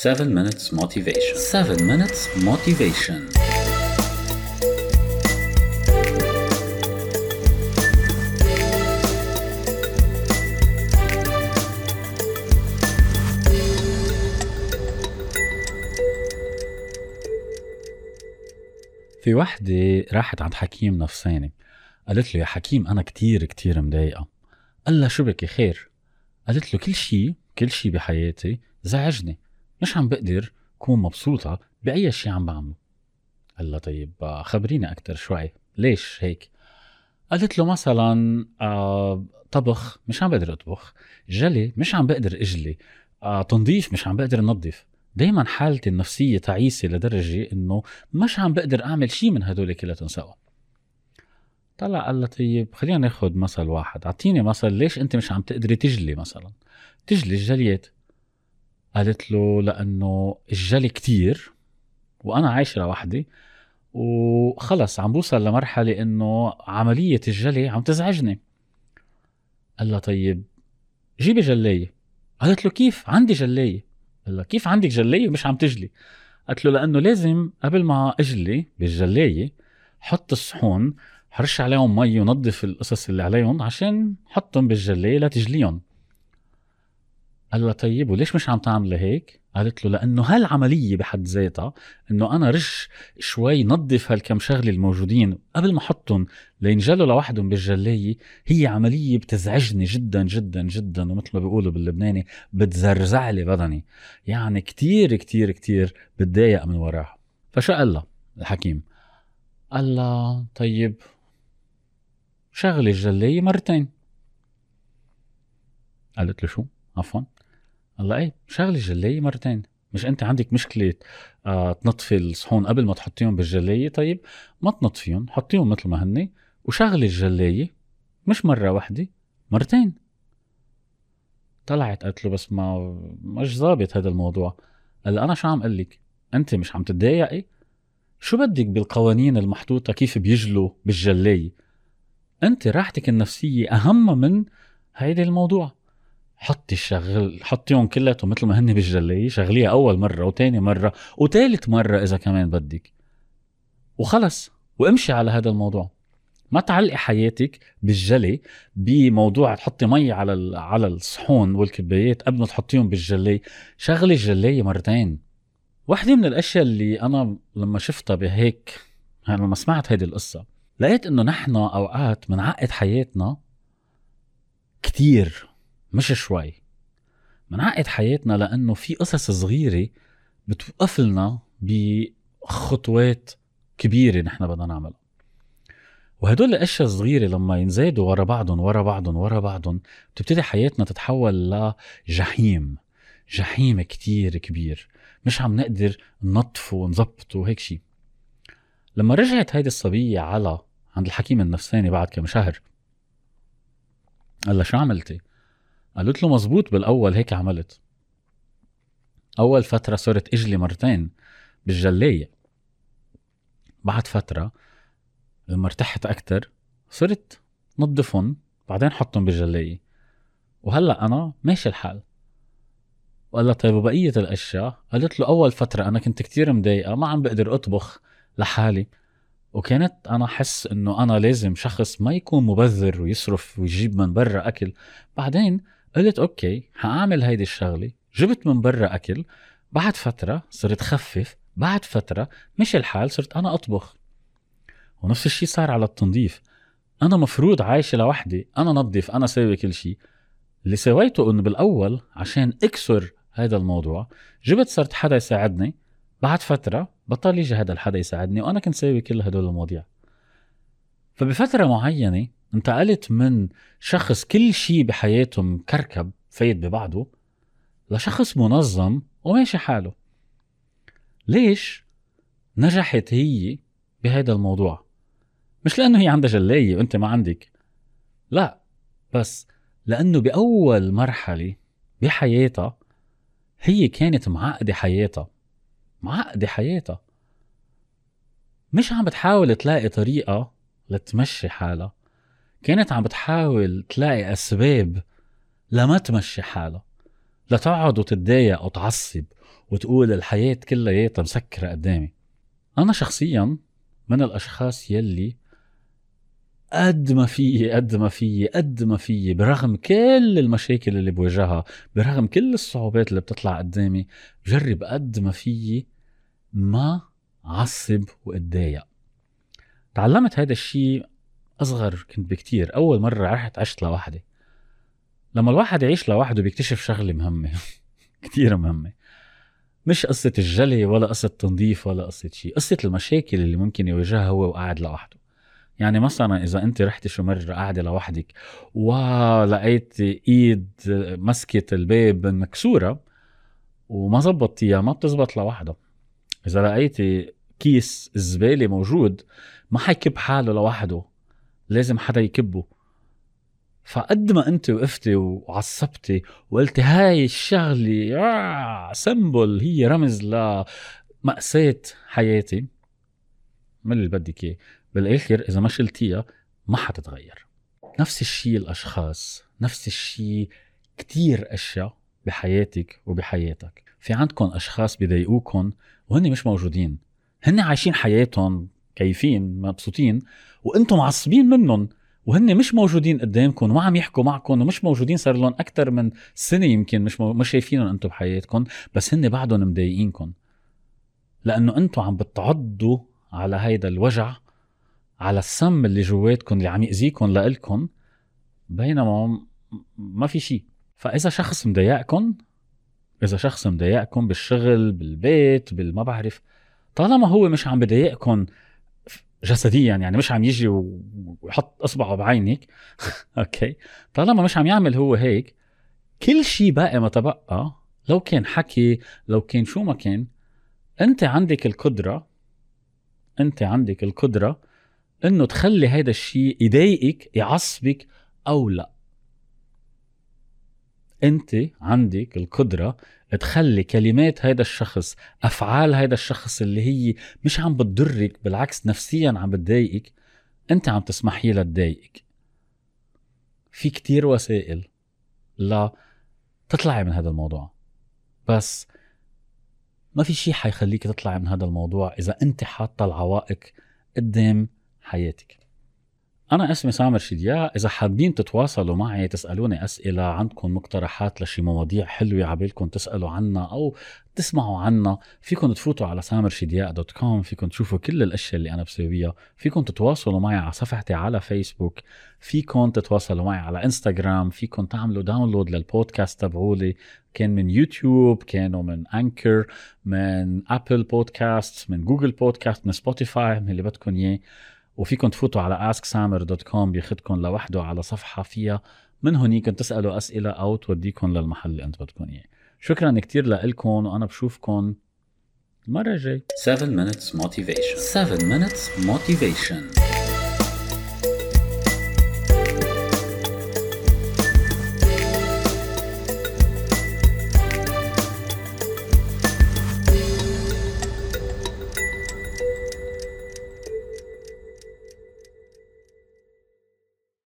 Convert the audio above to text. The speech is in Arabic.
7 minutes motivation. 7 minutes motivation. في وحدة راحت عند حكيم نفساني. قالت له يا حكيم أنا كتير كتير مضايقة. قال لها شو بكي خير. قالت له كل شي كل شي بحياتي زعجني. مش عم بقدر كون مبسوطة بأي شي عم بعمله. لها طيب آه، خبريني أكتر شوي ليش هيك؟ قالت له مثلا آه طبخ مش عم بقدر أطبخ. جلي مش عم بقدر أجلي. آه تنظيف مش عم بقدر نظف دايما حالتي النفسية تعيسة لدرجة إنه مش عم بقدر أعمل شي من هدول كلهم سوا طلع قال لها طيب خلينا ناخد مثل واحد. أعطيني مثل ليش أنت مش عم تقدري تجلي مثلا؟ تجلي الجليات. قالت له لأنه الجلي كتير وأنا عايشه لوحدي وخلص عم بوصل لمرحلة إنه عملية الجلي عم تزعجني. قال لها طيب جيبي جلايه قالت له كيف؟ عندي جلايه قال لها كيف عندك جلايه ومش عم تجلي؟ قالت له لأنه لازم قبل ما أجلي بالجلايه حط الصحون حرش عليهم مي ونظف القصص اللي عليهم عشان حطهم بالجلايه لتجليهم. قال لها طيب وليش مش عم تعملي هيك؟ قالت له لأنه هالعملية بحد ذاتها إنه أنا رش شوي نظف هالكم شغلة الموجودين قبل ما أحطهم لينجلوا لوحدهم بالجلاية هي عملية بتزعجني جدا جدا جدا ومثل ما بيقولوا باللبناني بتزرزع لي بدني يعني كتير كتير كتير بتضايق من وراها فشو قال لها الحكيم؟ قال لها طيب شغلي الجلاية مرتين قالت له شو؟ عفوا الله إيه شغلي الجلاية مرتين. مش أنت عندك مشكلة آه تنطفي الصحون قبل ما تحطيهم بالجلاية طيب ما تنطفيهم حطيهم مثل ما هني. وشغلي الجلاية مش مرة واحدة مرتين. طلعت قالت له بس ما مش ظابط هذا الموضوع. قال أنا شو عم أقول لك أنت مش عم تتضايقي؟ شو بدك بالقوانين المحطوطة؟ كيف بيجلوا بالجلاية أنت راحتك النفسية أهم من هيدا الموضوع. حطي الشغل حطيهم كلاتهم مثل ما هن بالجلاية شغليها أول مرة وتاني مرة وتالت مرة إذا كمان بدك. وخلص وامشي على هذا الموضوع. ما تعلقي حياتك بالجلي بموضوع تحطي مي على على الصحون والكبايات قبل ما تحطيهم بالجلي. شغلي الجلاية مرتين. واحدة من الأشياء اللي أنا لما شفتها بهيك لما سمعت هيدي القصة لقيت إنه نحن أوقات بنعقد حياتنا كتير. مش شوي. منعقد حياتنا لأنه في قصص صغيرة بتوقف لنا بخطوات كبيرة نحن بدنا نعملها. وهدول الأشياء الصغيرة لما ينزادوا ورا بعضهم ورا بعضهم ورا بعضهم بتبتدي حياتنا تتحول لجحيم. جحيم كتير كبير. مش عم نقدر ننظفه ونظبطه وهيك شيء لما رجعت هيدي الصبية على عند الحكيم النفساني بعد كم شهر قال لها شو عملتي؟ قالت له مزبوط بالأول هيك عملت. أول فترة صرت إجلي مرتين بالجلايه بعد فترة لما ارتحت أكتر صرت نظفهم بعدين حطهم بالجلايه وهلأ أنا ماشي الحال. وقال لها طيب وبقية الأشياء؟ قالت له أول فترة أنا كنت كتير مضايقة ما عم بقدر أطبخ لحالي. وكانت أنا أحس إنه أنا لازم شخص ما يكون مبذر ويصرف ويجيب من برا أكل. بعدين قلت أوكي حاعمل هيدي الشغلة. جبت من برا أكل. بعد فترة صرت خفف. بعد فترة مش الحال صرت أنا أطبخ. ونفس الشيء صار على التنظيف. أنا مفروض عايشة لوحدي. أنا نظف أنا ساوي كل شيء. اللي سويته إنه بالأول عشان أكسر هذا الموضوع جبت صرت حدا يساعدني. بعد فترة بطل يجي هذا الحدا يساعدني وأنا كنت ساوي كل هدول المواضيع. فبفترة معينة انتقلت من شخص كل شيء بحياته مكركب فايت ببعضه لشخص منظم وماشي حاله. ليش نجحت هي بهذا الموضوع؟ مش لأنه هي عندها جلايه وأنت ما عندك. لا بس لأنه بأول مرحلة بحياتها هي كانت معقدة حياتها. معقدة حياتها. مش عم بتحاول تلاقي طريقة لتمشي حالها. كانت عم بتحاول تلاقي أسباب لما تمشي حالها لا تقعد وتتضايق أو تعصب وتقول الحياة كلها مسكرة قدامي. أنا شخصيا من الأشخاص يلي قد ما فيي قد ما فيي قد ما فيي برغم كل المشاكل اللي بواجهها برغم كل الصعوبات اللي بتطلع قدامي بجرب قد ما فيي ما عصب وأتضايق. تعلمت هذا الشيء أصغر كنت بكتير. أول مرة رحت عشت لوحدي. لما الواحد يعيش لوحده بيكتشف شغلة مهمة. كتير مهمة. مش قصة الجلي ولا قصة تنظيف ولا قصة شيء قصة المشاكل اللي ممكن يواجهها هو وقاعد لوحده. يعني مثلا إذا أنت رحتي شو مرة قاعدة لوحدك ولقيت إيد مسكت الباب مكسورة وما زبطتيها ما بتزبط لوحدها إذا لقيتي كيس الزباله موجود ما حيكب حاله لوحده. لازم حدا يكبه. فقد ما انت وقفتي وعصبتي وقلتي هاي الشغلة آه سمبل هي رمز لمأساة حياتي. من اللي بدك إياه. بالآخر إذا ما شلتيها ما حتتغير. نفس الشيء الأشخاص نفس الشيء كتير أشياء بحياتك وبحياتك. في عندكم أشخاص بيضايقوكم وهن مش موجودين. هن عايشين حياتهم كيفين مبسوطين وأنتم معصبين منهم وهن مش موجودين قدامكم وما عم يحكوا معكم ومش موجودين صار لهم أكثر من سنة يمكن مش مو... مش شايفينهم أنتم بحياتكم بس هن بعدهم مضايقينكم. لأنه أنتم عم بتعضوا على هيدا الوجع على السم اللي جواتكم اللي عم يأذيكم لإلكم بينما ما في شيء فإذا شخص مضايقكم إذا شخص مضايقكم بالشغل بالبيت بالما بعرف طالما هو مش عم بضايقكم جسديا يعني مش عم يجي ويحط إصبعه بعينك أوكي. طالما مش عم يعمل هو هيك كل شيء باقي ما تبقى لو كان حكي لو كان شو ما كان أنت عندك القدرة أنت عندك القدرة إنه تخلي هذا الشيء يضايقك يعصبك أو لا. أنت عندك القدرة تخلي كلمات هذا الشخص أفعال هذا الشخص اللي هي مش عم بتضرك بالعكس نفسيا عم بتضايقك أنت عم تسمحي لها تضايقك. في كتير وسائل لا تطلعي من هذا الموضوع بس ما في شيء حيخليك تطلعي من هذا الموضوع إذا أنت حاطة العوائق قدام حياتك. أنا اسمي سامر شدياق. إذا حابين تتواصلوا معي تسألوني أسئلة عندكم مقترحات لشي مواضيع حلوة عبالكم تسألوا عنها أو تسمعوا عنها فيكم تفوتوا على samerchidiac dot com فيكم تشوفوا كل الأشياء اللي أنا بسويها فيكم تتواصلوا معي على صفحتي على فيسبوك فيكم تتواصلوا معي على انستغرام فيكم تعملوا download للبودكاست تبعولي. كان من يوتيوب كان من Anchor من Apple Podcasts من Google Podcasts من Spotify من اللي بدكم إياه. وفيكم تفوتوا على asksamer.com بياخدكم لوحده على صفحة فيها. من هونيك تسألوا أسئلة أو توديكم للمحل اللي أنت بدكم إياه. شكرا كتير لكم وأنا بشوفكم المرة الجاي. 7 minutes motivation. 7 minutes motivation.